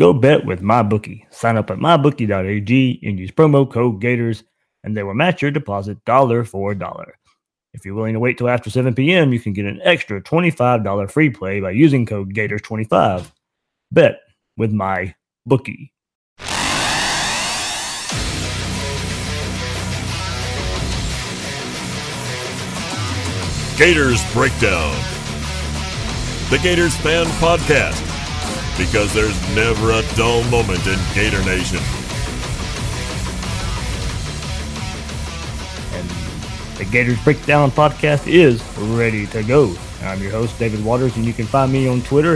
Go bet with MyBookie. Sign up at mybookie.ag and use promo code Gators, and they will match your deposit dollar for dollar. If you're willing to wait till after 7 p.m., you can get an extra $25 free play by using code Gators25. Bet with MyBookie. Gators Breakdown, the Gators fan podcast, because there's never a dull moment in Gator Nation. And the Gators Breakdown podcast is ready to go. I'm your host, David Waters, and you can find me on Twitter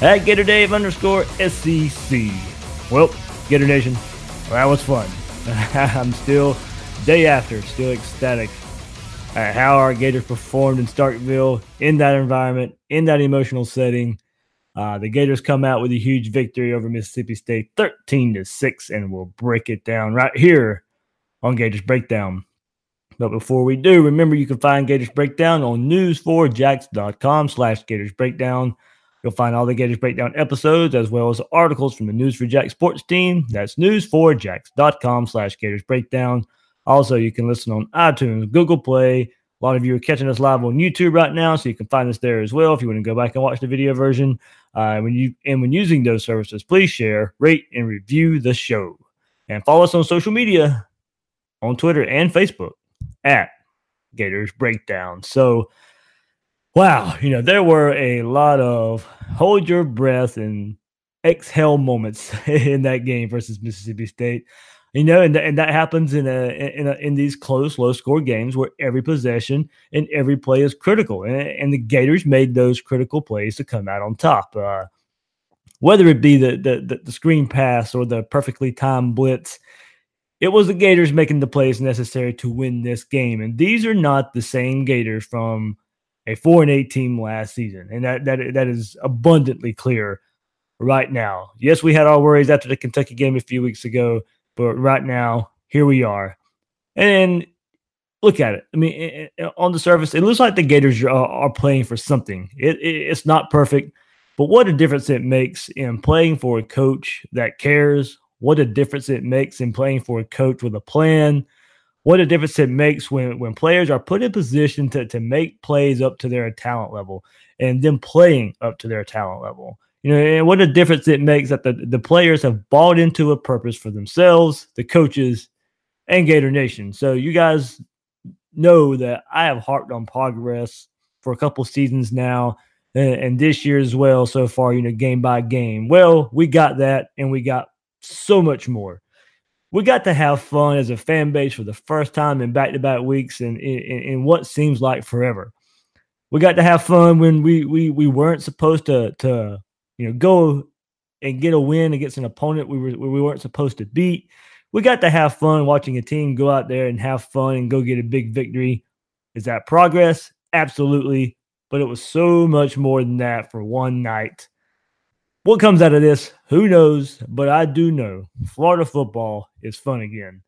at GatorDave underscore SCC. Well, Gator Nation, that was fun. I'm still, day after, still ecstatic at how our Gators performed in Starkville in that environment, in that emotional setting. Uh, the Gators come out with a huge victory over Mississippi State, 13 to 6, and we'll break it down right here on Gators Breakdown. But before we do, remember you can find Gators Breakdown on news4jax.com slash Gators Breakdown. You'll find all the Gators Breakdown episodes as well as articles from the News4Jax sports team. That's news4jax.com slash Gators Breakdown. Also, you can listen on iTunes, Google Play. A lot of you are catching us live on YouTube right now, so you can find us there as well if you want to go back and watch the video version. Uh, when you and when using those services, please share, rate, and review the show, and follow us on social media on Twitter and Facebook at Gators Breakdown. So, wow, you know there were a lot of hold your breath and exhale moments in that game versus Mississippi State. You know, and, and that happens in a in a, in these close, low score games where every possession and every play is critical, and, and the Gators made those critical plays to come out on top. Uh, whether it be the, the the screen pass or the perfectly timed blitz, it was the Gators making the plays necessary to win this game. And these are not the same Gators from a four and eight team last season, and that that that is abundantly clear right now. Yes, we had our worries after the Kentucky game a few weeks ago. But right now, here we are. And look at it. I mean, it, it, on the surface, it looks like the Gators are, are playing for something. It, it's not perfect, but what a difference it makes in playing for a coach that cares. What a difference it makes in playing for a coach with a plan. What a difference it makes when, when players are put in position to, to make plays up to their talent level and then playing up to their talent level. You know, and what a difference it makes that the, the players have bought into a purpose for themselves, the coaches, and Gator Nation. So you guys know that I have harped on progress for a couple seasons now, and, and this year as well. So far, you know, game by game. Well, we got that, and we got so much more. We got to have fun as a fan base for the first time in back to back weeks, and in what seems like forever. We got to have fun when we we we weren't supposed to to you know, go and get a win against an opponent we were we weren't supposed to beat. We got to have fun watching a team go out there and have fun and go get a big victory. Is that progress? Absolutely. But it was so much more than that for one night. What comes out of this? Who knows? But I do know Florida football is fun again.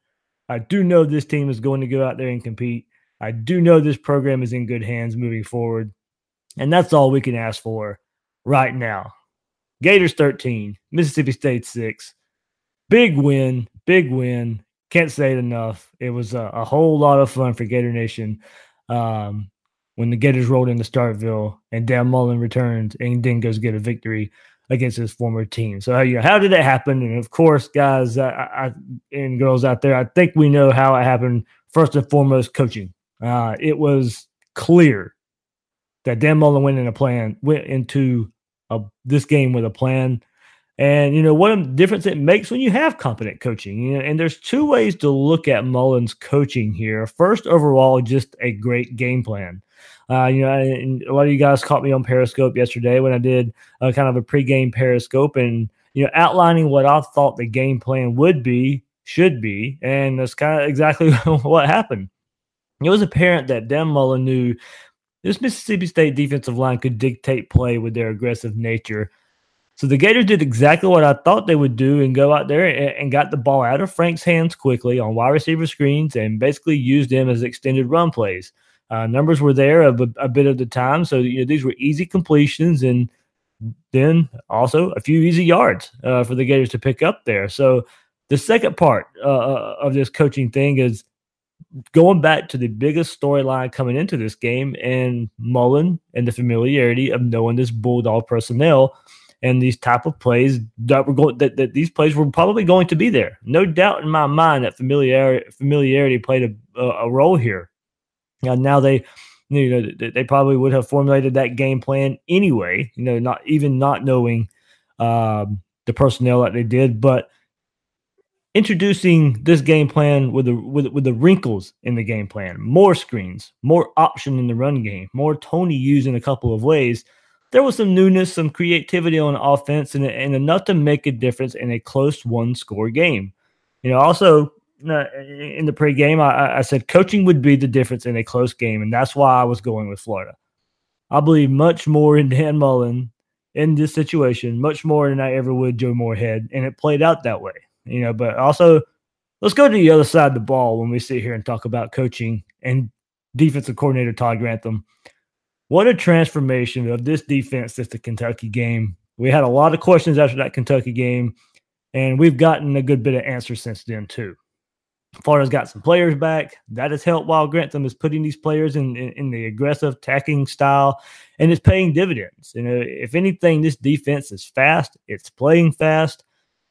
I do know this team is going to go out there and compete. I do know this program is in good hands moving forward. And that's all we can ask for right now. Gators 13, Mississippi State 6. Big win, big win. Can't say it enough. It was a, a whole lot of fun for Gator Nation. Um, when the Gators rolled into Starkville and Dan Mullen returns and then goes get a victory against his former team. So, you know, how did that happen? And of course, guys I, and girls out there, I think we know how it happened. First and foremost, coaching. Uh, it was clear that Dan Mullen went in a plan, went into a, this game with a plan. And you know what a difference it makes when you have competent coaching. You know, and there's two ways to look at Mullen's coaching here. First, overall, just a great game plan. Uh, you know, and a lot of you guys caught me on Periscope yesterday when I did kind of a pregame Periscope and you know outlining what I thought the game plan would be, should be, and that's kind of exactly what happened. It was apparent that Dan Mullen knew this Mississippi State defensive line could dictate play with their aggressive nature. So the Gators did exactly what I thought they would do and go out there and, and, got the ball out of Frank's hands quickly on wide receiver screens and basically used them as extended run plays. Uh, numbers were there a, a, bit of the time, so you know these were easy completions, and then also a few easy yards uh, for the Gators to pick up there. So the second part uh, uh of this coaching thing is going back to the biggest storyline coming into this game, and Mullen and the familiarity of knowing this Bulldog personnel and these type of plays that were going that, that these plays were probably going to be there. No doubt in my mind that familiarity familiarity played a, a role here. Uh, now they, you know, they probably would have formulated that game plan anyway. You know, not even not knowing um, the personnel that they did, but introducing this game plan with the with, with the wrinkles in the game plan, more screens, more option in the run game, more Toney used in a couple of ways. There was some newness, some creativity on offense, and, and enough to make a difference in a close one score game. You know, also uh, in the pregame, I, I said coaching would be the difference in a close game, and that's why I was going with Florida. I believe much more in Dan Mullen in this situation, much more than I ever would Joe Moorhead, and it played out that way. You know, but also let's go to the other side of the ball when we sit here and talk about coaching and defensive coordinator Todd Grantham. What a transformation of this defense since the Kentucky game. We had a lot of questions after that Kentucky game, and we've gotten a good bit of answers since then, too. Florida's got some players back. That has helped while Grantham is putting these players in, in, in the aggressive attacking style and it's paying dividends. You know, if anything, this defense is fast, it's playing fast.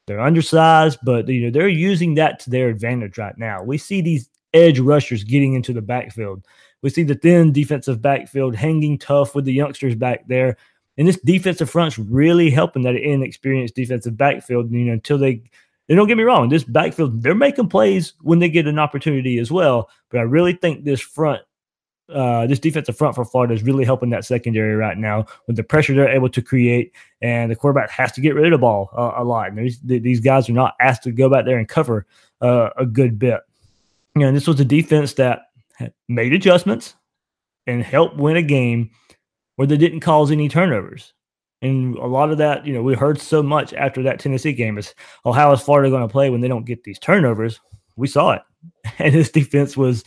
They're undersized, but you know, they're using that to their advantage right now. We see these edge rushers getting into the backfield. We see the thin defensive backfield hanging tough with the youngsters back there. And this defensive front's really helping that inexperienced defensive backfield, you know, until they and don't get me wrong, this backfield, they're making plays when they get an opportunity as well. But I really think this front, uh, this defensive front for Florida is really helping that secondary right now with the pressure they're able to create. And the quarterback has to get rid of the ball uh, a lot. And these, guys are not asked to go back there and cover uh, a good bit. You know, this was a defense that made adjustments and helped win a game where they didn't cause any turnovers. And a lot of that, you know, we heard so much after that Tennessee game is, oh, how is Florida going to play when they don't get these turnovers? We saw it. And this defense was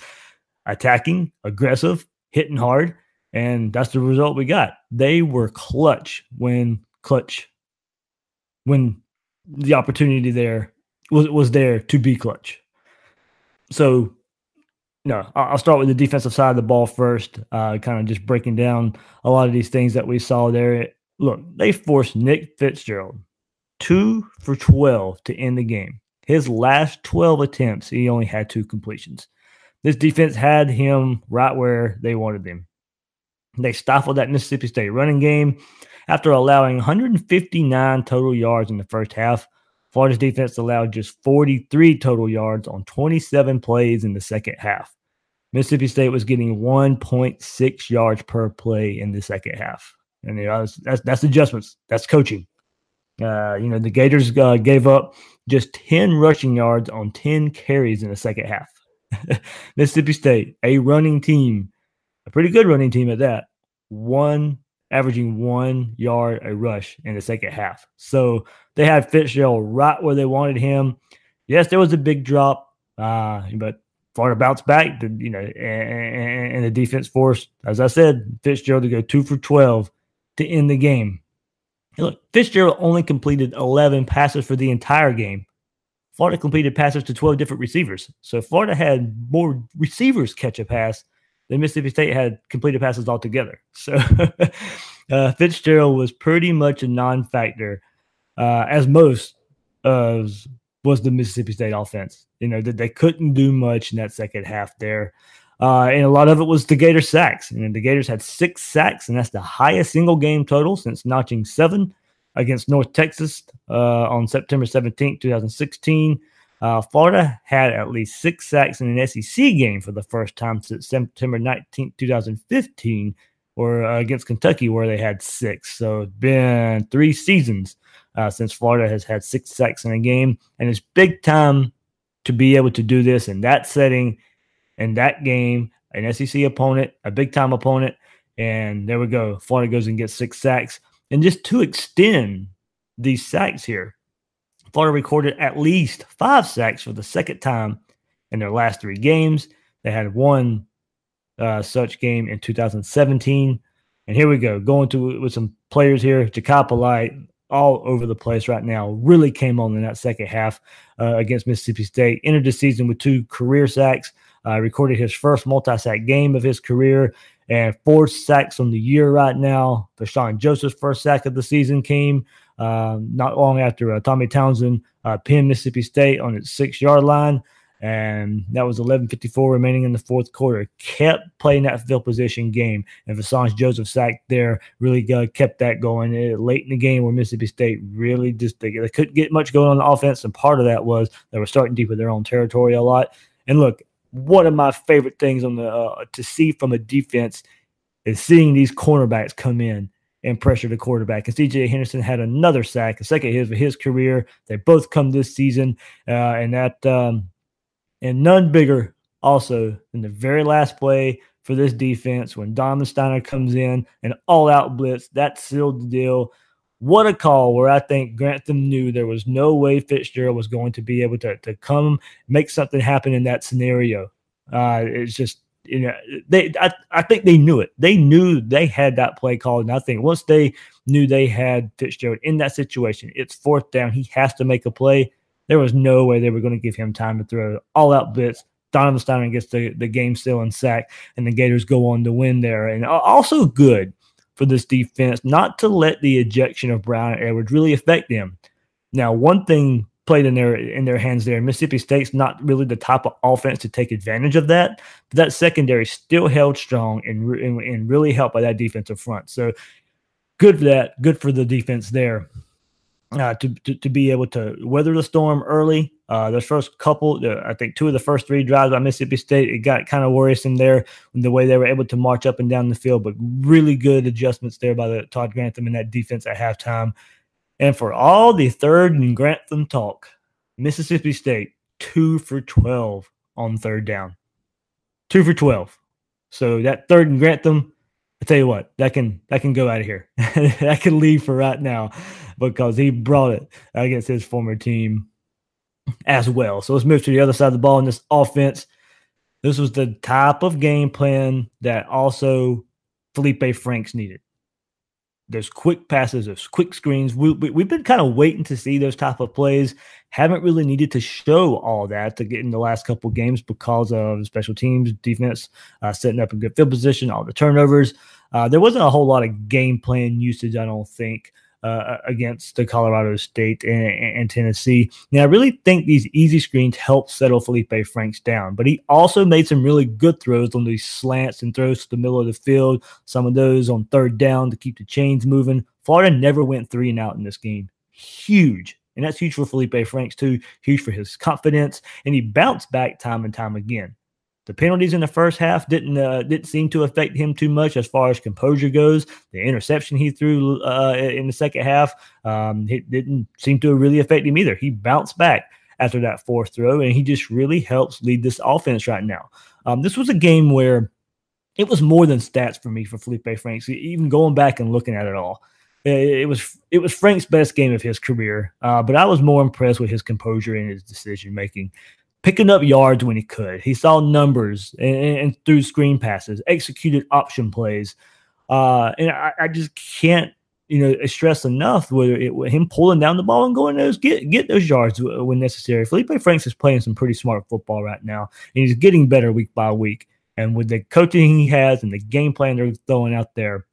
attacking, aggressive, hitting hard. And that's the result we got. They were clutch when clutch, when the opportunity there was, was there to be clutch. So, no, I'll start with the defensive side of the ball first, uh, kind of just breaking down a lot of these things that we saw there Look, they forced Nick Fitzgerald two for 12 to end the game. His last 12 attempts, he only had two completions. This defense had him right where they wanted him. They stifled that Mississippi State running game after allowing 159 total yards in the first half. Florida's defense allowed just 43 total yards on 27 plays in the second half. Mississippi State was getting 1.6 yards per play in the second half and you know, that's that's adjustments. That's coaching. Uh, you know, the Gators uh, gave up just 10 rushing yards on 10 carries in the second half. Mississippi State, a running team, a pretty good running team at that, one averaging one yard a rush in the second half. So they had Fitzgerald right where they wanted him. Yes, there was a big drop, uh, but Florida bounced back. you know, and, and the defense forced, as I said, Fitzgerald to go two for 12 to end the game. Look, Fitzgerald only completed 11 passes for the entire game. Florida completed passes to 12 different receivers. So Florida had more receivers catch a pass than Mississippi State had completed passes altogether. So uh, Fitzgerald was pretty much a non-factor, uh, as most of was the Mississippi State offense. You know that they couldn't do much in that second half there. Uh, and a lot of it was the Gators sacks. And the Gators had six sacks, and that's the highest single game total since notching seven against North Texas uh, on September 17, 2016. Uh, Florida had at least six sacks in an SEC game for the first time since September 19, 2015, or uh, against Kentucky, where they had six. So it's been three seasons uh, since Florida has had six sacks in a game. And it's big time to be able to do this in that setting in that game, an SEC opponent, a big time opponent. And there we go. Florida goes and gets six sacks. And just to extend these sacks here, Florida recorded at least five sacks for the second time in their last three games. They had one uh, such game in 2017. And here we go, going to with some players here. Jachai Polite, all over the place right now. Really came on in that second half uh, against Mississippi State. Entered the season with two career sacks. Uh, recorded his first multi-sack game of his career and four sacks on the year right now. Vosean Joseph's first sack of the season came uh, not long after uh, Tommy Townsend uh, pinned Mississippi State on its six-yard line, and that was 11:54 remaining in the fourth quarter. Kept playing that field position game, and Vosean Joseph sack there really kept that going uh, late in the game where Mississippi State really just they, they couldn't get much going on the offense, and part of that was they were starting deep in their own territory a lot. And look, one of my favorite things on the uh, to see from a defense is seeing these cornerbacks come in and pressure the quarterback. And CJ Henderson had another sack, a second hit of his career. They both come this season, uh, and that um, and none bigger also than the very last play for this defense when Donovan Stiner comes in and all out blitz that sealed the deal. What a call where I think Grantham knew there was no way Fitzgerald was going to be able to, to come make something happen in that scenario. Uh, it's just, you know, they I, I think they knew it. They knew they had that play called. And I think once they knew they had Fitzgerald in that situation, it's fourth down. He has to make a play. There was no way they were going to give him time to throw all out blitz. Donovan Stiner gets the, the game still in sack, and the Gators go on to win there. And also good for this defense not to let the ejection of Brown and Edwards really affect them. Now, one thing played in their in their hands there. Mississippi State's not really the type of offense to take advantage of that. But that secondary still held strong and, and, and really helped by that defensive front. So good for that. Good for the defense there uh, to, to, to be able to weather the storm early. Uh, those first couple, uh, I think two of the first three drives by Mississippi State, it got kind of worrisome there the way they were able to march up and down the field, but really good adjustments there by the Todd Grantham in that defense at halftime. And for all the third and Grantham talk, Mississippi State two for twelve on third down, two for twelve. So that third and Grantham, I tell you what, that can that can go out of here. that can leave for right now because he brought it against his former team as well. So let's move to the other side of the ball in this offense. This was the type of game plan that also Felipe Franks needed. There's quick passes, there's quick screens. We, we, we've been kind of waiting to see those type of plays. Haven't really needed to show all that to get in the last couple games because of special teams, defense, uh, setting up a good field position, all the turnovers. Uh, there wasn't a whole lot of game plan usage, I don't think uh, against the Colorado State and, and, Tennessee. Now, I really think these easy screens help settle Felipe Franks down, but he also made some really good throws on these slants and throws to the middle of the field. Some of those on third down to keep the chains moving. Florida never went three and out in this game. Huge. And that's huge for Felipe Franks, too. Huge for his confidence. And he bounced back time and time again. The penalties in the first half didn't uh, didn't seem to affect him too much as far as composure goes. The interception he threw uh, in the second half um, it didn't seem to really affect him either. He bounced back after that fourth throw, and he just really helps lead this offense right now. Um, this was a game where it was more than stats for me for Felipe Franks. Even going back and looking at it all, it was it was Frank's best game of his career. Uh, but I was more impressed with his composure and his decision making picking up yards when he could. He saw numbers and, and threw screen passes, executed option plays. Uh, and I, I, just can't, you know, stress enough whether it him pulling down the ball and going those get get those yards when necessary. Felipe Franks is playing some pretty smart football right now, and he's getting better week by week. And with the coaching he has and the game plan they're throwing out there,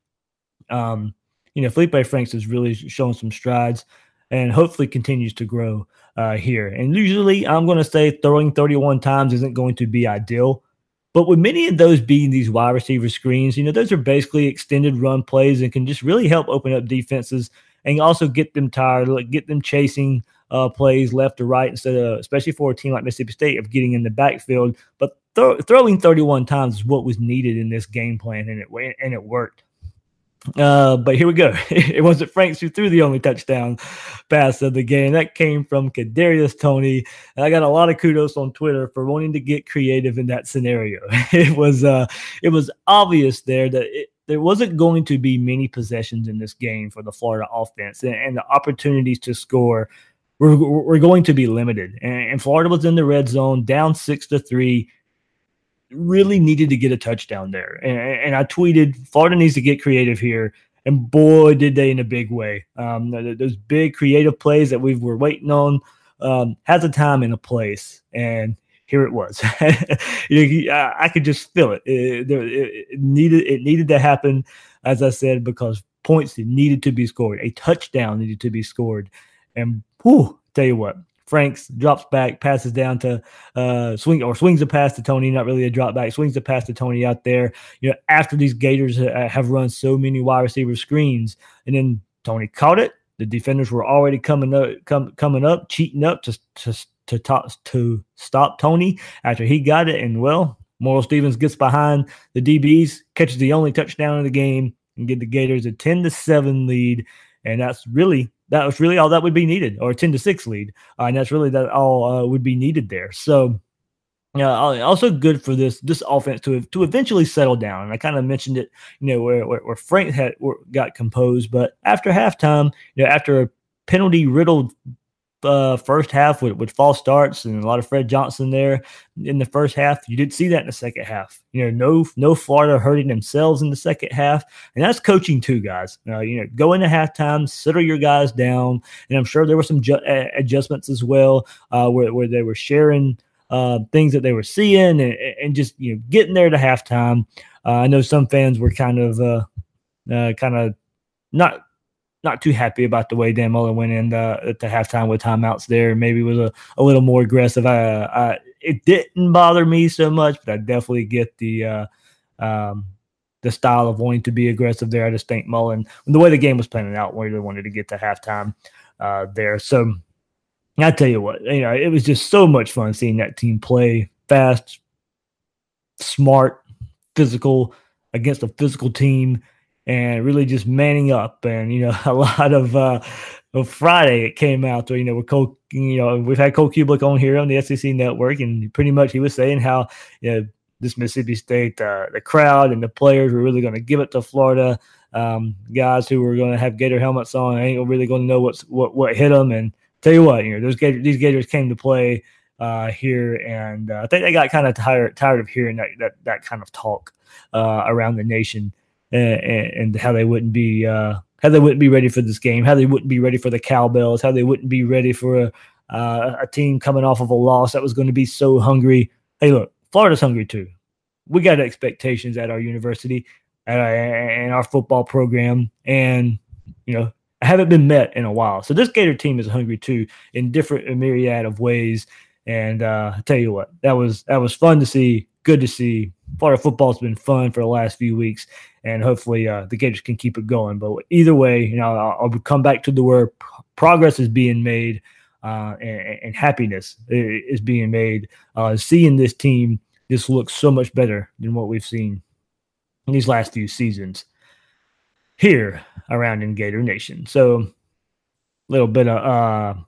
um, you know, Felipe Franks is really showing some strides and hopefully continues to grow uh, here. And usually, I'm going to say throwing 31 times isn't going to be ideal. But with many of those being these wide receiver screens, you know, those are basically extended run plays and can just really help open up defenses and also get them tired, like get them chasing uh, plays left or right instead of, especially for a team like Mississippi State, of getting in the backfield. But th- throwing 31 times is what was needed in this game plan, and it and it worked. Uh, but here we go. it wasn't Franks who threw the only touchdown pass of the game. That came from Kadarius Toney. And I got a lot of kudos on Twitter for wanting to get creative in that scenario. it was uh, it was obvious there that it, there wasn't going to be many possessions in this game for the Florida offense, and, and the opportunities to score were, were going to be limited. And, and Florida was in the red zone, down six to three really needed to get a touchdown there. And, and, I tweeted, Florida needs to get creative here. And boy, did they in a big way. Um, those big creative plays that we were waiting on um, has a time and a place. And here it was. I could just feel it. It, it. needed it needed to happen, as I said, because points needed to be scored. A touchdown needed to be scored. And whew, tell you what, Franks drops back, passes down to uh, swing or swings a pass to Toney. Not really a drop back, swings a pass to Toney out there. You know, after these Gators have run so many wide receiver screens, and then Toney caught it. The defenders were already coming up, come, coming up, cheating up to to to to stop Toney after he got it. And well, Moral Stephens gets behind the DBs, catches the only touchdown of the game, and get the Gators a ten to seven lead. And that's really that was really all that would be needed, or a 10 to 6 lead. Uh, and that's really that all uh, would be needed there. So, yeah, also good for this this offense to to eventually settle down. And I kind of mentioned it, you know, where where, where Frank had got composed, but after halftime, you know, after a penalty riddled uh, first half with, with false starts and a lot of Fred Johnson there in the first half. You didn't see that in the second half. You know, no no Florida hurting themselves in the second half, and that's coaching too, guys. Uh, you know, go into halftime, settle your guys down, and I'm sure there were some ju- adjustments as well uh, where where they were sharing. Uh, things that they were seeing and, and, just you know getting there to halftime. Uh, I know some fans were kind of uh, uh, kind of not not too happy about the way Dan Mullen went in uh, to halftime with timeouts there. Maybe was a, a little more aggressive. I, I, it didn't bother me so much, but I definitely get the uh, um, the style of wanting to be aggressive there. I just think Mullen, the way the game was playing out, really wanted to get to halftime uh, there. So I tell you what, you know, it was just so much fun seeing that team play fast, smart, physical against a physical team and really just manning up. And you know, a lot of uh, Friday it came out where you know with Cole, you know, we've had Cole Cubelic on here on the SEC Network, and pretty much he was saying how you know this Mississippi State, uh, the crowd and the players were really going to give it to Florida. Um, guys who were going to have Gator helmets on ain't really going to know what's what what hit them. And tell you what, you know, those Gator, these Gators came to play uh, here, and uh, I think they got kind of tired tired of hearing that that that kind of talk uh, around the nation and, and how they wouldn't be uh, how they wouldn't be ready for this game, how they wouldn't be ready for the cowbells, how they wouldn't be ready for a, uh, a team coming off of a loss that was going to be so hungry. Hey, look, Florida's hungry too. We got expectations at our university, our, and our football program, and you know haven't been met in a while. So this Gator team is hungry too, in different a myriad of ways. And uh, I tell you what, that was that was fun to see, good to see. Florida football's been fun for the last few weeks, and hopefully uh, the Gators can keep it going. But either way, you know, I'll, I'll come back to the word progress is being made uh, and, and, happiness is being made. Uh, seeing this team just looks so much better than what we've seen in these last few seasons here around in Gator Nation. So a little bit of uh,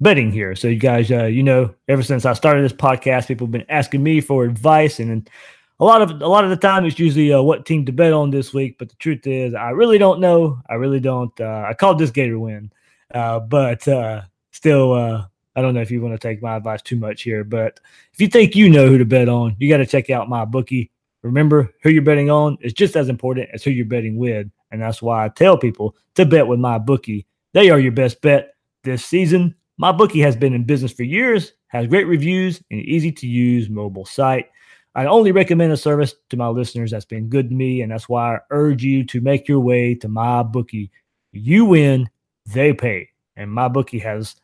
betting here. So you guys, uh, you know, ever since I started this podcast, people have been asking me for advice and a lot of a lot of the time it's usually uh, what team to bet on this week. But the truth is, I really don't know. I really don't. Uh, I called this Gator win, uh, but uh, still, uh, I don't know if you want to take my advice too much here. But if you think you know who to bet on, you got to check out my bookie. Remember, who you're betting on is just as important as who you're betting with, and that's why I tell people to bet with my bookie. They are your best bet this season. My bookie has been in business for years, has great reviews, and easy to use mobile site. I only recommend a service to my listeners that's been good to me, and that's why I urge you to make your way to my bookie. You win, they pay, and my bookie has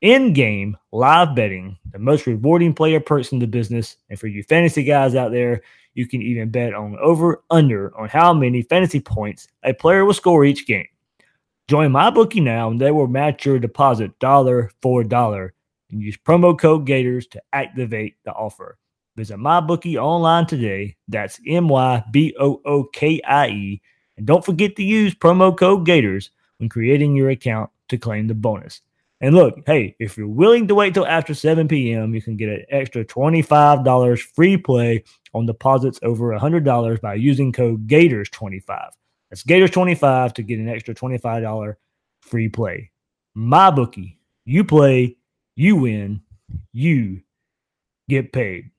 in-game live betting, the most rewarding player perks in the business. And for you fantasy guys out there, you can even bet on over under on how many fantasy points a player will score each game. Join my bookie now, and they will match your deposit dollar for dollar. And use promo code Gators to activate the offer. Visit my bookie online today. That's M Y B O O K I E. And don't forget to use promo code Gators when creating your account to claim the bonus. And look, hey, if you're willing to wait till after 7 p.m., you can get an extra $25 free play on deposits over $100 by using code Gators25. That's Gators25 to get an extra $25 free play. My bookie, you play, you win, you get paid.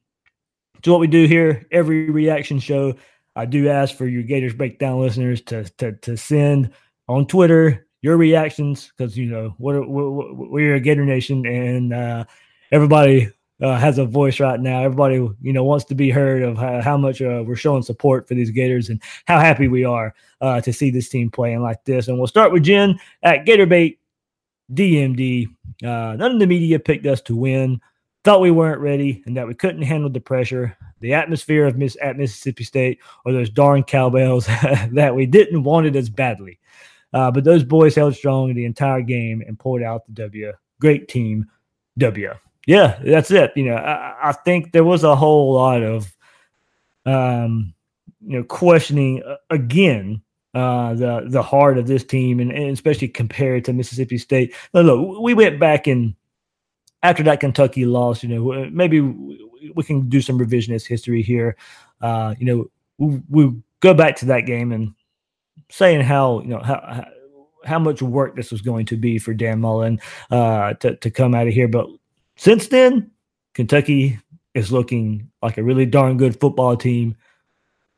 So what we do here, every reaction show, I do ask for your Gators Breakdown listeners to to, to send on Twitter your reactions because you know we're, we're, we're a Gator Nation and uh, everybody uh, has a voice right now. Everybody you know wants to be heard of how, how much uh, we're showing support for these Gators and how happy we are uh, to see this team playing like this. And we'll start with Jen at GatorBait DMD. Uh, none of the media picked us to win. Thought we weren't ready and that we couldn't handle the pressure, the atmosphere of Miss at Mississippi State, or those darn cowbells that we didn't want it as badly. Uh, but those boys held strong the entire game and pulled out the W. Great team, W. Yeah, that's it. You know, I, I think there was a whole lot of, um, you know, questioning uh, again uh, the the heart of this team, and, and especially compared to Mississippi State. Now, look, we went back and after that Kentucky loss, you know, maybe we can do some revisionist history here. Uh, you know, we, we go back to that game and saying how you know how how much work this was going to be for Dan Mullen uh, to to come out of here. But since then, Kentucky is looking like a really darn good football team.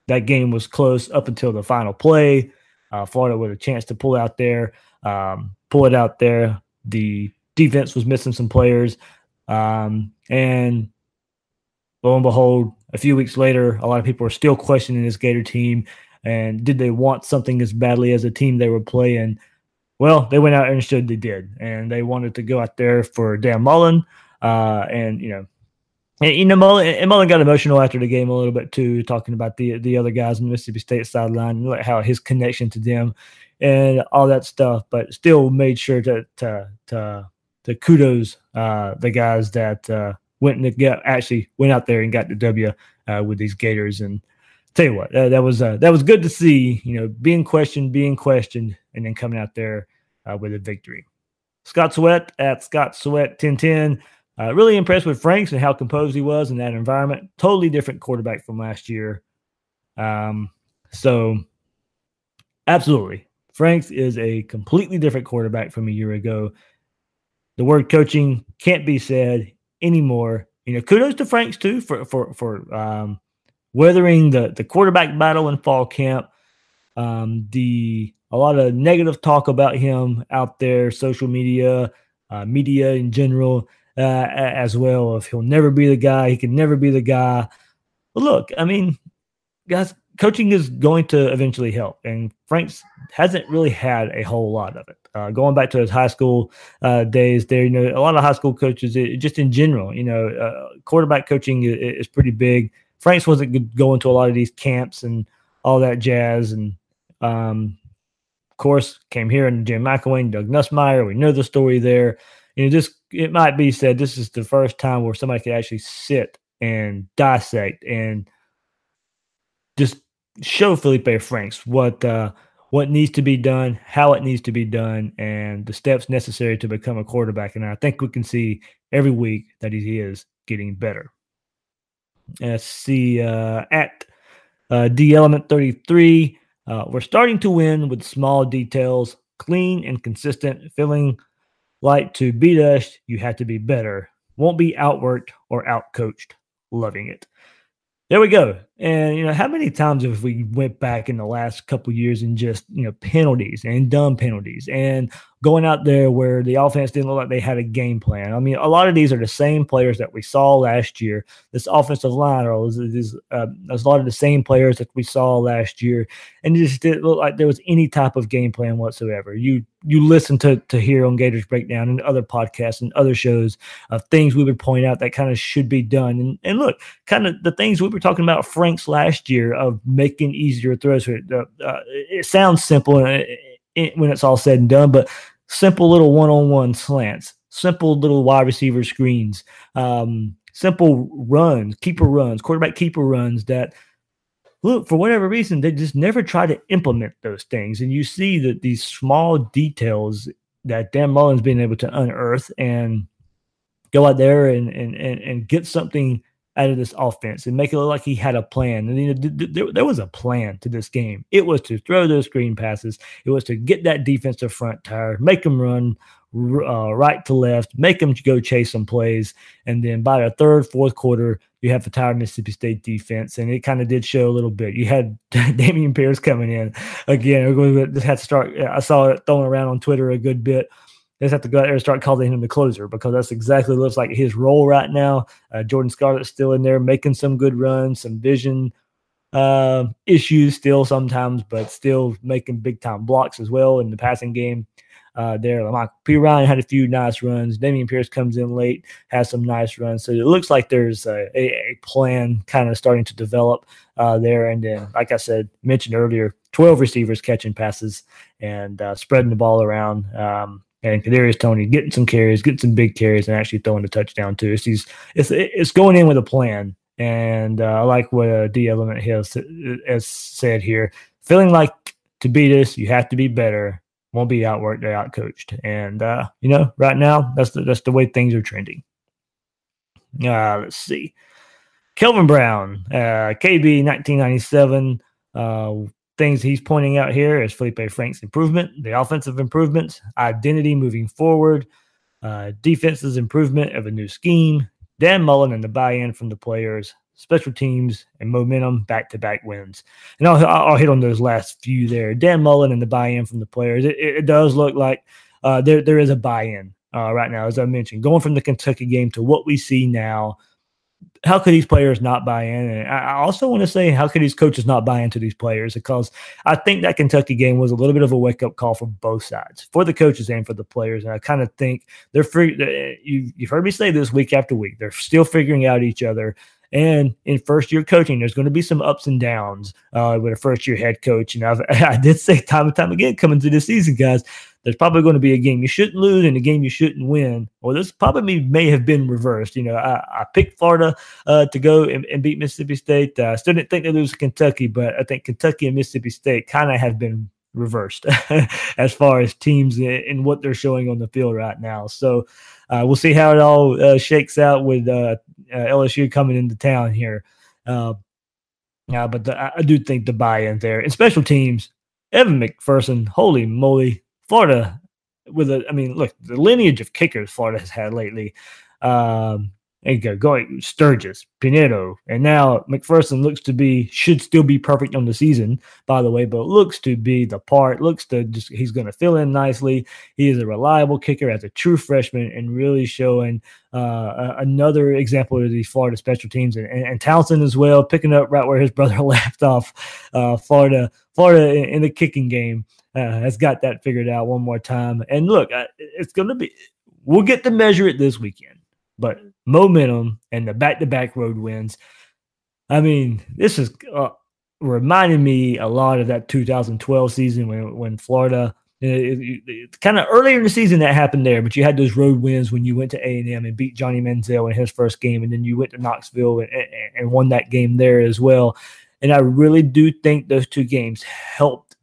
That game was close up until the final play. Uh, Florida with a chance to pull out there, um, pull it out there. The defense was missing some players, um, and lo and behold, a few weeks later, a lot of people are still questioning this Gator team and did they want something as badly as a team they were playing? Well, they went out and showed they did, and they wanted to go out there for Dan Mullen, uh, and you know, and, you know Mullen and Mullen got emotional after the game a little bit too, talking about the the other guys on the Mississippi State sideline, and how his connection to them and all that stuff, but still made sure to to to, to kudos uh, the guys that uh, went and get actually went out there and got the W uh, with these Gators and tell you what, that was uh, that was good to see. You know, being questioned, being questioned, and then coming out there uh, with a victory. Scott Sweat at Scott Sweat ten ten. Uh, really impressed with Franks and how composed he was in that environment. Totally different quarterback from last year. Um, so absolutely, Franks is a completely different quarterback from a year ago. The word coaching can't be said anymore. You know, kudos to Franks too for for for um, weathering the the quarterback battle in fall camp. Um, the a lot of negative talk about him out there, social media, uh, media in general, uh, as well. If he'll never be the guy, he can never be the guy. But look, I mean, guys, coaching is going to eventually help, and Franks hasn't really had a whole lot of it. Uh, going back to his high school uh, days, there, you know, a lot of high school coaches, it, just in general, you know, uh, quarterback coaching is, is pretty big. Franks wasn't going to a lot of these camps and all that jazz. And um, of course, came here and Jim McElwain, Doug Nussmeier. We know the story there. You know, just it might be said this is the first time where somebody could actually sit and dissect and just show Felipe Franks what uh, what needs to be done, how it needs to be done, and the steps necessary to become a quarterback. And I think we can see every week that he is getting better. Let's see uh, at uh, D Element 33. Uh, we're starting to win with small details, clean and consistent, feeling like to beat us, you have to be better. Won't be outworked or outcoached. Loving it. There we go. And you know, how many times have we went back in the last couple years and just you know penalties and dumb penalties and going out there where the offense didn't look like they had a game plan. I mean, a lot of these are the same players that we saw last year. This offensive line, or is uh, a lot of the same players that we saw last year, and it just didn't look like there was any type of game plan whatsoever. You you listen to to hear on Gators Breakdown and other podcasts and other shows of things we would point out that kind of should be done. And and look, kind of the things we were talking about Last year of making easier throws. Uh, uh, it sounds simple when it's all said and done, but simple little one-on-one slants, simple little wide receiver screens, um, simple runs, keeper runs, quarterback keeper runs that look, for whatever reason, they just never try to implement those things. And you see that these small details that Dan Mullen's been able to unearth and go out there and and and, and get something out of this offense and make it look like he had a plan. And you know, th- th- there was a plan to this game. It was to throw those screen passes. It was to get that defensive front tire, make them run uh, right to left, make them go chase some plays, and then by the third, fourth quarter, you have the tired Mississippi State defense, and it kind of did show a little bit. You had Dameon Pierce coming in again. We had to start. I saw it thrown around on Twitter a good bit. They just have to go out there and start calling him the closer because that's exactly looks like his role right now. Uh, Jordan Scarlett's still in there making some good runs, some vision uh, issues still sometimes, but still making big time blocks as well in the passing game uh, there. Like Ryan had a few nice runs. Dameon Pierce comes in late, has some nice runs. So it looks like there's a, a, a plan kind of starting to develop uh, there. And then, like I said, mentioned earlier, 12 receivers catching passes and uh, spreading the ball around. Um, and Kadarius Toney getting some carries, getting some big carries, and actually throwing a touchdown too. It's it's, it's going in with a plan. And uh, I like what uh, D Element has, has said here. Feeling like to beat us, you have to be better won't be outworked or outcoached. And uh, you know, right now that's the that's the way things are trending. Uh, let's see. Kelvin Brown, uh, KB 1997. Uh, things he's pointing out here is Felipe Frank's improvement, the offensive improvements, identity moving forward, uh, defense's improvement of a new scheme, Dan Mullen and the buy-in from the players, special teams, and momentum back to back wins. And I'll, I'll hit on those last few there. Dan Mullen and the buy in from the players. It, it does look like uh, there, there is a buy in uh, right now, as I mentioned, going from the Kentucky game to what we see now. How could these players not buy in? And I also want to say, how could these coaches not buy into these players? Because I think that Kentucky game was a little bit of a wake up call for both sides, for the coaches and for the players. And I kind of think they're free. You, you've heard me say this week after week. They're still figuring out each other. And in first year coaching, there's going to be some ups and downs uh, with a first year head coach. And I've, I did say time and time again coming through this season, guys, there's probably going to be a game you shouldn't lose and a game you shouldn't win. Well, this probably may have been reversed. You know, I, I picked Florida uh, to go and, and, beat Mississippi State. I uh, still didn't think they lose Kentucky, but I think Kentucky and Mississippi State kind of have been reversed as far as teams and what they're showing on the field right now. So uh, we'll see how it all uh, shakes out with uh, uh LSU coming into town here. But the, I do think the buy-in there and special teams. Evan McPherson, holy moly, Florida with a. I mean, look, the lineage of kickers Florida has had lately. Um, and go Sturgis, Pineiro, and now McPherson looks to be should still be perfect on the season, by the way, but looks to be the part. Looks to just he's going to fill in nicely. He is a reliable kicker as a true freshman, and really showing uh, another example of the Florida special teams, and, and, and, Townsend as well, picking up right where his brother left off. Uh, Florida, Florida in, in, the kicking game uh, has got that figured out one more time. And look, it's going to be. We'll get to measure it this weekend but momentum and the back to back road wins. I mean, this is uh, reminding me a lot of that 2012 season when, when Florida, kind of earlier in the season that happened there, but you had those road wins when you went to A&M and beat Johnny Manziel in his first game, and then you went to Knoxville and, and won that game there as well. And I really do think those two games helped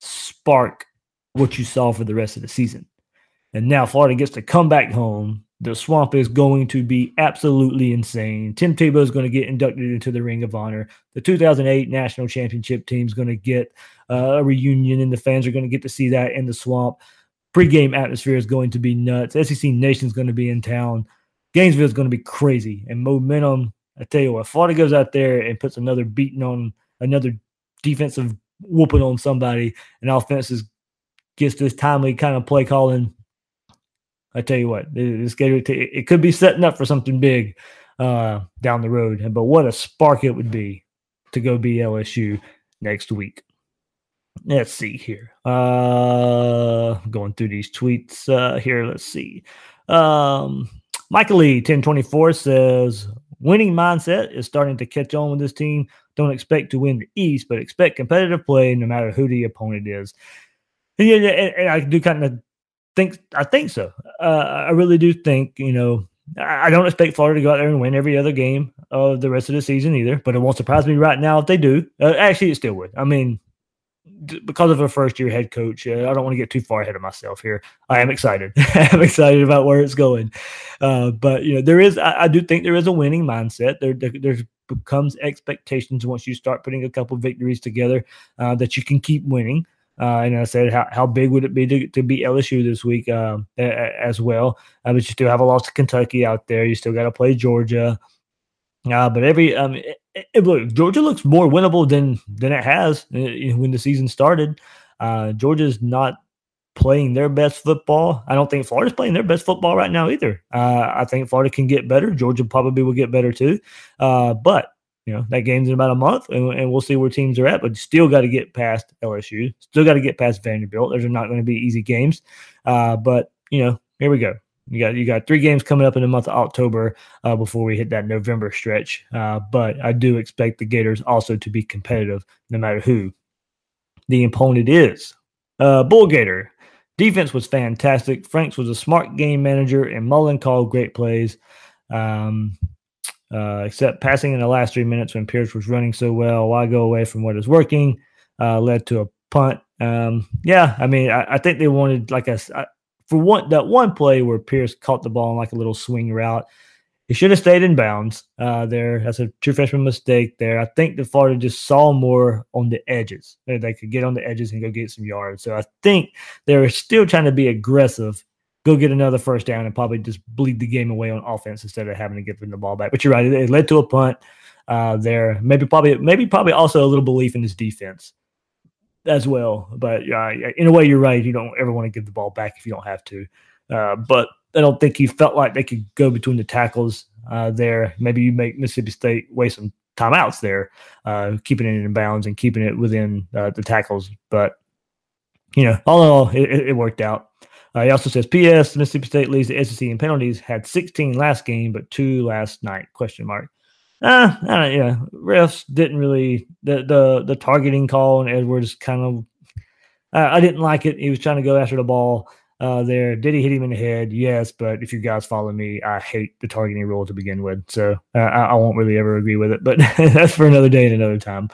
spark what you saw for the rest of the season. And now Florida gets to come back home the swamp is going to be absolutely insane. Tim Tebow is going to get inducted into the Ring of Honor. The 2008 national championship team is going to get uh, a reunion, and the fans are going to get to see that in the swamp. Pre-game atmosphere is going to be nuts. SEC Nation is going to be in town. Gainesville is going to be crazy, and momentum I tell you what, Florida goes out there and puts another beating on another defensive whooping on somebody, and offenses gets this timely kind of play calling. I tell you what, this game it could be setting up for something big uh, down the road. But what a spark it would be to go be LSU next week. Let's see here. Uh, going through these tweets uh, here. Let's see. Um, Michael Lee, 1024 says, winning mindset is starting to catch on with this team. Don't expect to win the East, but expect competitive play no matter who the opponent is. And, and, and I do kind of think, I think so. Uh, I really do think, you know, I don't expect Florida to go out there and win every other game of the rest of the season either, but it won't surprise me right now if they do. Uh, actually, it still would. I mean, because of a first year head coach, uh, I don't want to get too far ahead of myself here. I am excited. I'm excited about where it's going. Uh, but you know, there is. I, I, do think there is a winning mindset. There, there, there becomes expectations once you start putting a couple victories together uh, that you can keep winning. Uh, and I said, how, how big would it be to, to beat LSU this week uh, as well? Uh, but you still have a loss to Kentucky out there. You still got to play Georgia. Uh, but every um, it, it, look, Georgia looks more winnable than than it has uh, when the season started. Uh, Georgia's not playing their best football. I don't think Florida's playing their best football right now either. Uh, I think Florida can get better. Georgia probably will get better too. Uh, but you know that game's in about a month, and, and we'll see where teams are at. But still got to get past LSU. Still got to get past Vanderbilt. Those are not going to be easy games. Uh, but you know, here we go. You got you got three games coming up in the month of October uh, before we hit that November stretch. Uh, but I do expect the Gators also to be competitive, no matter who the opponent is. Uh, Bull Gator defense was fantastic. Franks was a smart game manager, and Mullen called great plays. Um, uh, except passing in the last three minutes when Pierce was running so well. Why go away from what is working? Uh, led to a punt. Um, yeah, I mean, I, I, think they wanted like a for one that one play where Pierce caught the ball in like a little swing route. He should have stayed in bounds uh, there. That's a true freshman mistake there. I think the Florida just saw more on the edges. They could get on the edges and go get some yards. So I think they were still trying to be aggressive go get another first down and probably just bleed the game away on offense instead of having to give them the ball back. But you're right; it, led to a punt uh, there. Maybe probably maybe probably also a little belief in his defense as well. But uh, in a way, you're right. You don't ever want to give the ball back if you don't have to. Uh, but I don't think he felt like they could go between the tackles uh, there. Maybe you make Mississippi State waste some timeouts there, uh, keeping it in bounds and keeping it within uh, the tackles. But you know, all in all, it, it worked out. Uh, he also says, P.S. Mississippi State leads the SEC in penalties. Had 16 last game, but two last night? Question mark. Uh, yeah, refs didn't really the the the targeting call on Edwards kind of. Uh, I didn't like it. He was trying to go after the ball uh, there. Did he hit him in the head? Yes, but if you guys follow me, I hate the targeting rule to begin with, so uh, I, I, won't really ever agree with it. But that's for another day and another time.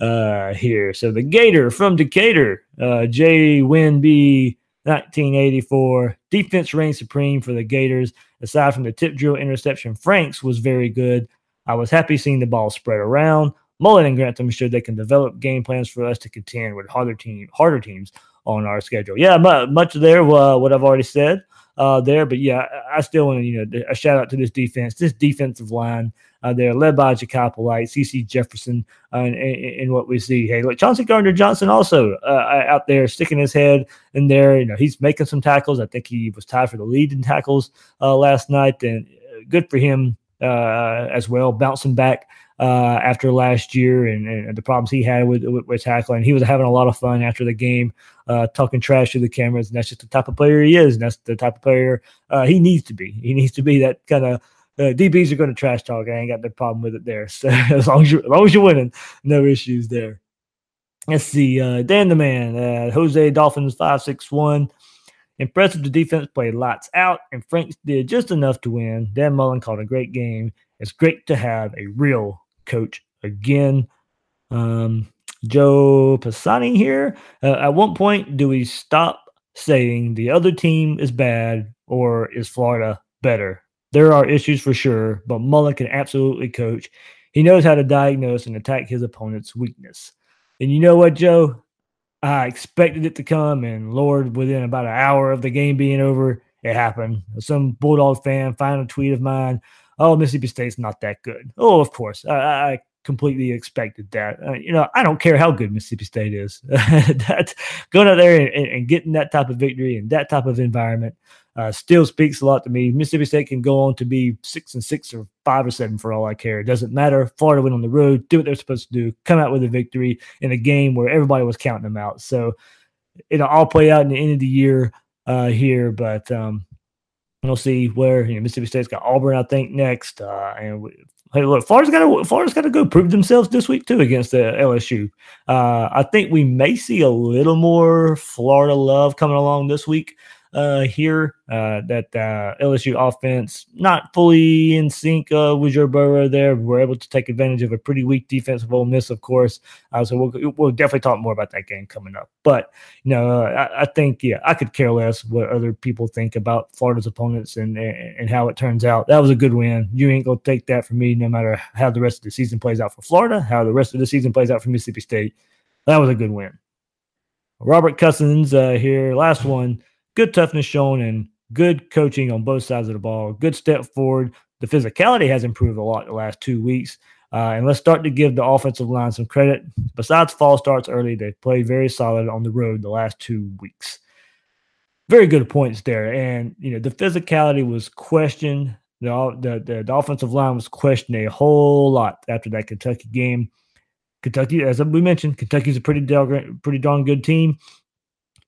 Uh, here, so the Gator from Decatur, uh, J Win B 1984. Defense reigned supreme for the Gators. Aside from the tip drill interception, Franks was very good. I was happy seeing the ball spread around. Mullen and Grantham showed they can develop game plans for us to contend with harder team, harder teams on our schedule. Yeah, much there uh, what I've already said uh, there, but yeah, I still want to you know a shout out to this defense, this defensive line uh, led by Jachai Polite, CeCe Jefferson, uh, and, and, what we see. Hey, look, Chauncey Gardner Johnson also uh, out there sticking his head in there. You know, he's making some tackles. I think he was tied for the lead in tackles uh, last night, and uh, good for him uh, as well, bouncing back. Uh, after last year and, and, the problems he had with, with, with, tackling. He was having a lot of fun after the game, uh, talking trash to the cameras. And that's just the type of player he is. And that's the type of player uh, he needs to be. He needs to be that kind of uh, DBs are going to trash talk. I ain't got no problem with it there. So as long as you as long as you're winning, no issues there. Let's see. Uh, Dan the man, uh, Jose Dolphins five six one. Impressive. The defense played lots out, and Franks did just enough to win. Dan Mullen called a great game. It's great to have a real coach again. Um, Joe Pisani here. Uh, at one point, do we stop saying the other team is bad or is Florida better? There are issues for sure, but Mullen can absolutely coach. He knows how to diagnose and attack his opponent's weakness. And you know what, Joe? I expected it to come, and Lord, within about an hour of the game being over, it happened. Some Bulldog fan found a tweet of mine oh, Mississippi State's not that good. Oh, of course, I, I completely expected that. Uh, you know, I don't care how good Mississippi State is. that going out there and, and, getting that type of victory and that type of environment uh, still speaks a lot to me. Mississippi State can go on to be six and six or five or seven for all I care. It doesn't matter. Florida went on the road, do what they're supposed to do, come out with a victory in a game where everybody was counting them out. So it'll all play out in the end of the year uh, here, but um, we'll see where you know Mississippi State's got Auburn, I think, next, uh, and we, hey, look, Florida's got to Florida's got to go prove themselves this week too against the LSU. Uh, I think we may see a little more Florida love coming along this week uh, here. Uh, that uh, LSU offense not fully in sync uh, with Joe Burrow there. We're able to take advantage of a pretty weak defensive Ole Miss, of course. Uh, so we'll, we'll definitely talk more about that game coming up. But you know, uh, I, I, think yeah, I could care less what other people think about Florida's opponents and, and, and how it turns out. That was a good win. You ain't gonna take that from me, no matter how the rest of the season plays out for Florida, how the rest of the season plays out for Mississippi State. That was a good win. Robert Cousins uh, here, last one good toughness shown and good coaching on both sides of the ball. Good step forward. The physicality has improved a lot the last two weeks. Uh, and let's start to give the offensive line some credit. Besides fall starts early, they played very solid on the road the last two weeks. Very good points there. And, you know, the physicality was questioned. The, the, the, offensive line was questioned a whole lot after that Kentucky game. Kentucky, as we mentioned, Kentucky's a pretty darn, pretty darn good team.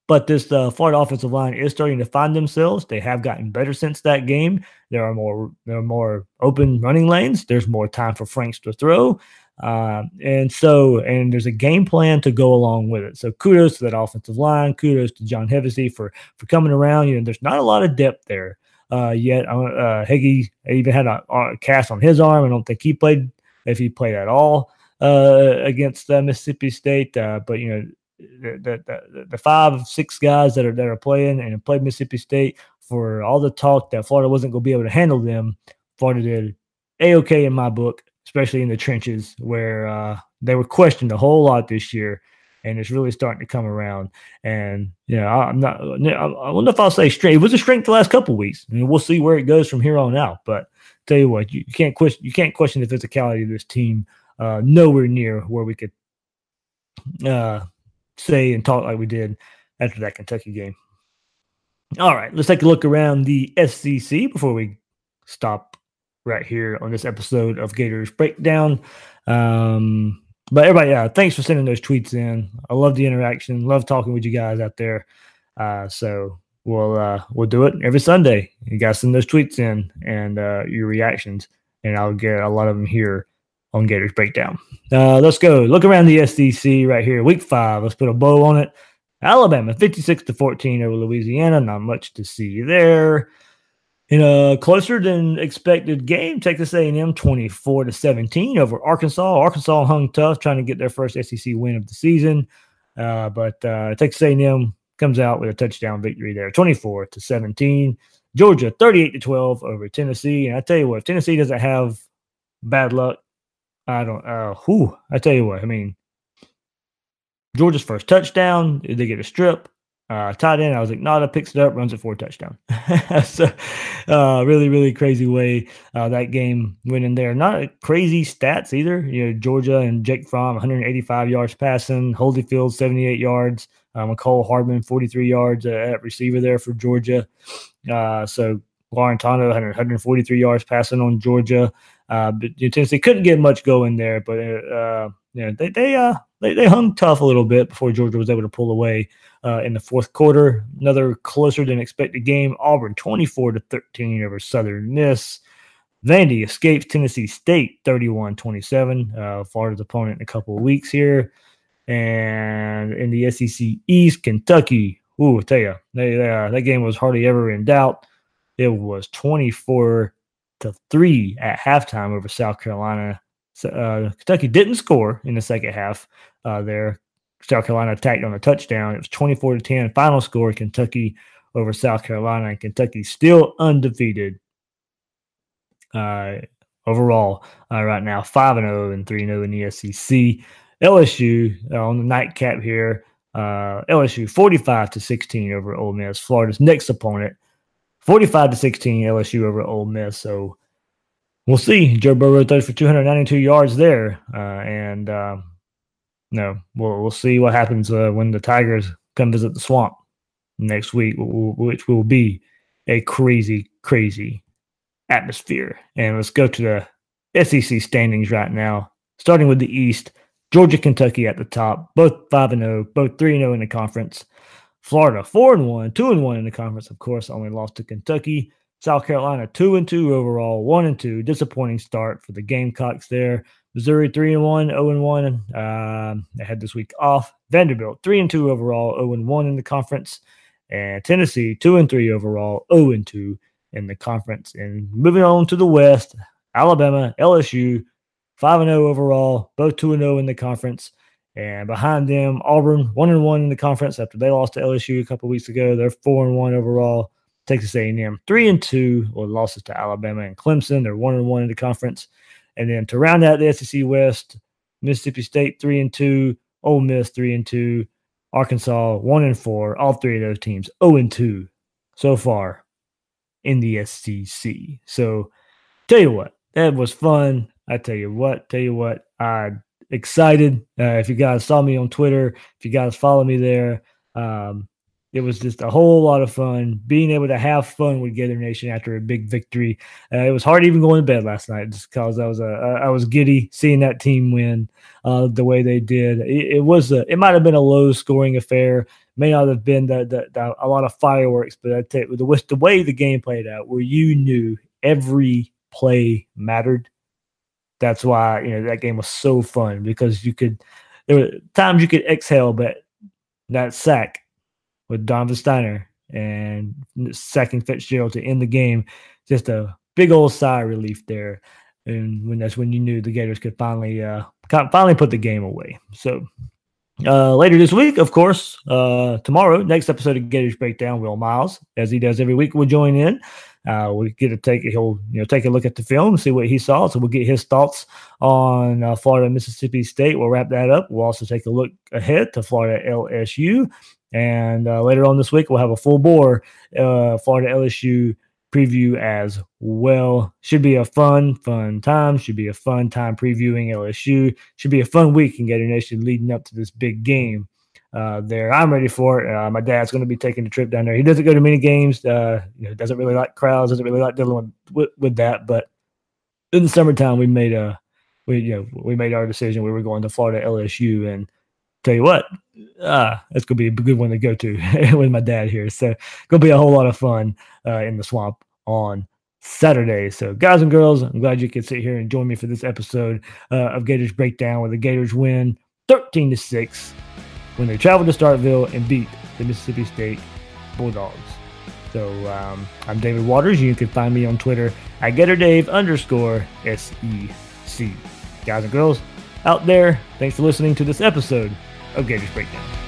But this uh, Florida offensive line is starting to find themselves. They have gotten better since that game. There are more there are more open running lanes. There's more time for Franks to throw. Uh, and so, and there's a game plan to go along with it. So, kudos to that offensive line. Kudos to John Hevesy for for coming around. You know, there's not a lot of depth there uh, yet. Uh, uh Heggie even had a, a, cast on his arm. I don't think he played if he played at all uh, against uh, Mississippi State. Uh, but you know, the, the, the five six guys that are that are playing and played Mississippi State for all the talk that Florida wasn't going to be able to handle them. Florida did a okay in my book, especially in the trenches where uh, they were questioned a whole lot this year, and it's really starting to come around. And you know, I, am not. I don't if I'll say strength. It was a strength the last couple weeks, and we'll see where it goes from here on out. But tell you what, you, you can't question you can't question the physicality of this team. Uh, nowhere near where we could uh, say and talk like we did after that Kentucky game. All right, let's take a look around the SEC before we stop right here on this episode of Gators Breakdown. Um, but everybody, yeah, thanks for sending those tweets in. I love the interaction, love talking with you guys out there. Uh, so we'll uh, we'll do it every Sunday. You guys send those tweets in and uh, your reactions, and I'll get a lot of them here on Gators Breakdown. Uh, let's go. Look around the SEC right here. Week five. Let's put a bow on it. Alabama 56 to 14 over Louisiana. Not much to see there. In a closer than expected game, Texas A&M 24 to 17 over Arkansas. Arkansas hung tough, trying to get their first SEC win of the season, uh, but uh, Texas A&M comes out with a touchdown victory there, 24 to 17. Georgia 38 to 12 over Tennessee. And I tell you what, Tennessee doesn't have bad luck, I don't. Uh, who? I tell you what. I mean, Georgia's first touchdown. They get a strip. Uh, tight end, I was like, Nada picks it up, runs it for a touchdown. so, uh, really, really crazy way uh, that game went in there. Not crazy stats either. You know, Georgia and Jake Fromm, 185 yards passing, Holyfield, 78 yards, Mecole Hardman, 43 yards uh, at receiver there for Georgia. Uh, so, Guarantano, 143 yards passing on Georgia. Uh, but Tennessee couldn't get much going there, but uh, you know, they they uh they, they hung tough a little bit before Georgia was able to pull away uh, in the fourth quarter. Another closer than expected game. Auburn 24 to 13 over Southern Miss. Vandy escapes Tennessee State 31 27, uh, Florida's opponent in a couple of weeks here. And in the SEC East, Kentucky, ooh, I tell you, they, uh, that game was hardly ever in doubt. It was 24 to three at halftime over South Carolina. So, uh, Kentucky didn't score in the second half uh, there. South Carolina attacked on a touchdown. It was 24 to 10. Final score Kentucky over South Carolina. And Kentucky still undefeated uh, overall uh, right now 5 and 0 and 3 0 in the SEC. LSU uh, on the nightcap here. Uh, LSU 45 to 16 over Ole Miss, Florida's next opponent. 45 to 16 LSU over Ole Miss. So we'll see. Joe Burrow throws for 292 yards there, uh, and uh, no, we'll we'll see what happens uh, when the Tigers come visit the Swamp next week, which will be a crazy, crazy atmosphere. And let's go to the SEC standings right now, starting with the East. Georgia, Kentucky at the top, both 5 and 0, both 3 and 0 in the conference. Florida 4 and 1, 2 and 1 in the conference, of course, only lost to Kentucky. South Carolina 2 and 2 overall, 1 and 2. Disappointing start for the Gamecocks there. Missouri 3 and one, zero and 1. Um, they had this week off. Vanderbilt 3 and 2 overall, 0 and 1 in the conference. And Tennessee 2 and 3 overall, 0 and 2 in the conference. And moving on to the West, Alabama, LSU 5 and 0 overall, both 2 and 0 in the conference. And behind them, Auburn, 1 and 1 in the conference after they lost to LSU a couple weeks ago. They're 4 and 1 overall. Texas A&M 3 and 2 or losses to Alabama and Clemson. They're 1 and 1 in the conference. And then to round out the SEC West, Mississippi State 3 and 2, Ole Miss 3 and 2, Arkansas 1 and 4. All three of those teams 0 and 2 so far in the SEC. So tell you what, that was fun. I tell you what, tell you what, I'm excited. Uh, if you guys saw me on Twitter, if you guys follow me there, um, it was just a whole lot of fun being able to have fun with Gator Nation after a big victory. Uh, it was hard even going to bed last night just because I was uh, I was giddy seeing that team win uh, the way they did. It, it was a, it might have been a low scoring affair, may not have been the, the, the, a lot of fireworks, but I tell you, the, the way the game played out, where you knew every play mattered. That's why you know that game was so fun because you could there were times you could exhale, but that sack with Donovan Stiner and sacking Fitzgerald to end the game, just a big old sigh of relief there. And when that's when you knew the Gators could finally uh, finally put the game away. So uh, later this week, of course, uh, tomorrow, next episode of Gators Breakdown, Will Miles, as he does every week, will join in. Uh, we get to take he'll you know take a look at the film see what he saw. So we'll get his thoughts on uh, Florida Mississippi State. We'll wrap that up. We'll also take a look ahead to Florida LSU, and uh, later on this week we'll have a full bore uh, Florida LSU preview as well. Should be a fun, fun time. Should be a fun time previewing LSU. Should be a fun week in Gator Nation leading up to this big game uh, there. I'm ready for it. Uh, my dad's going to be taking the trip down there. He doesn't go to many games. Uh, you know, doesn't really like crowds. Doesn't really like dealing with, with, that. But in the summertime, we made a we you know we made our decision. We were going to Florida LSU, and tell you what, uh, that's going to be a good one to go to with my dad here. So going to be a whole lot of fun uh, in the swamp on Saturday. So, guys and girls, I'm glad you could sit here and join me for this episode uh, of Gators Breakdown, where the Gators win 13 to six when they traveled to Starkville and beat the Mississippi State Bulldogs. So um, I'm David Waters. You can find me on Twitter at GatorDave underscore SEC. Guys and girls out there, thanks for listening to this episode of Gators Breakdown.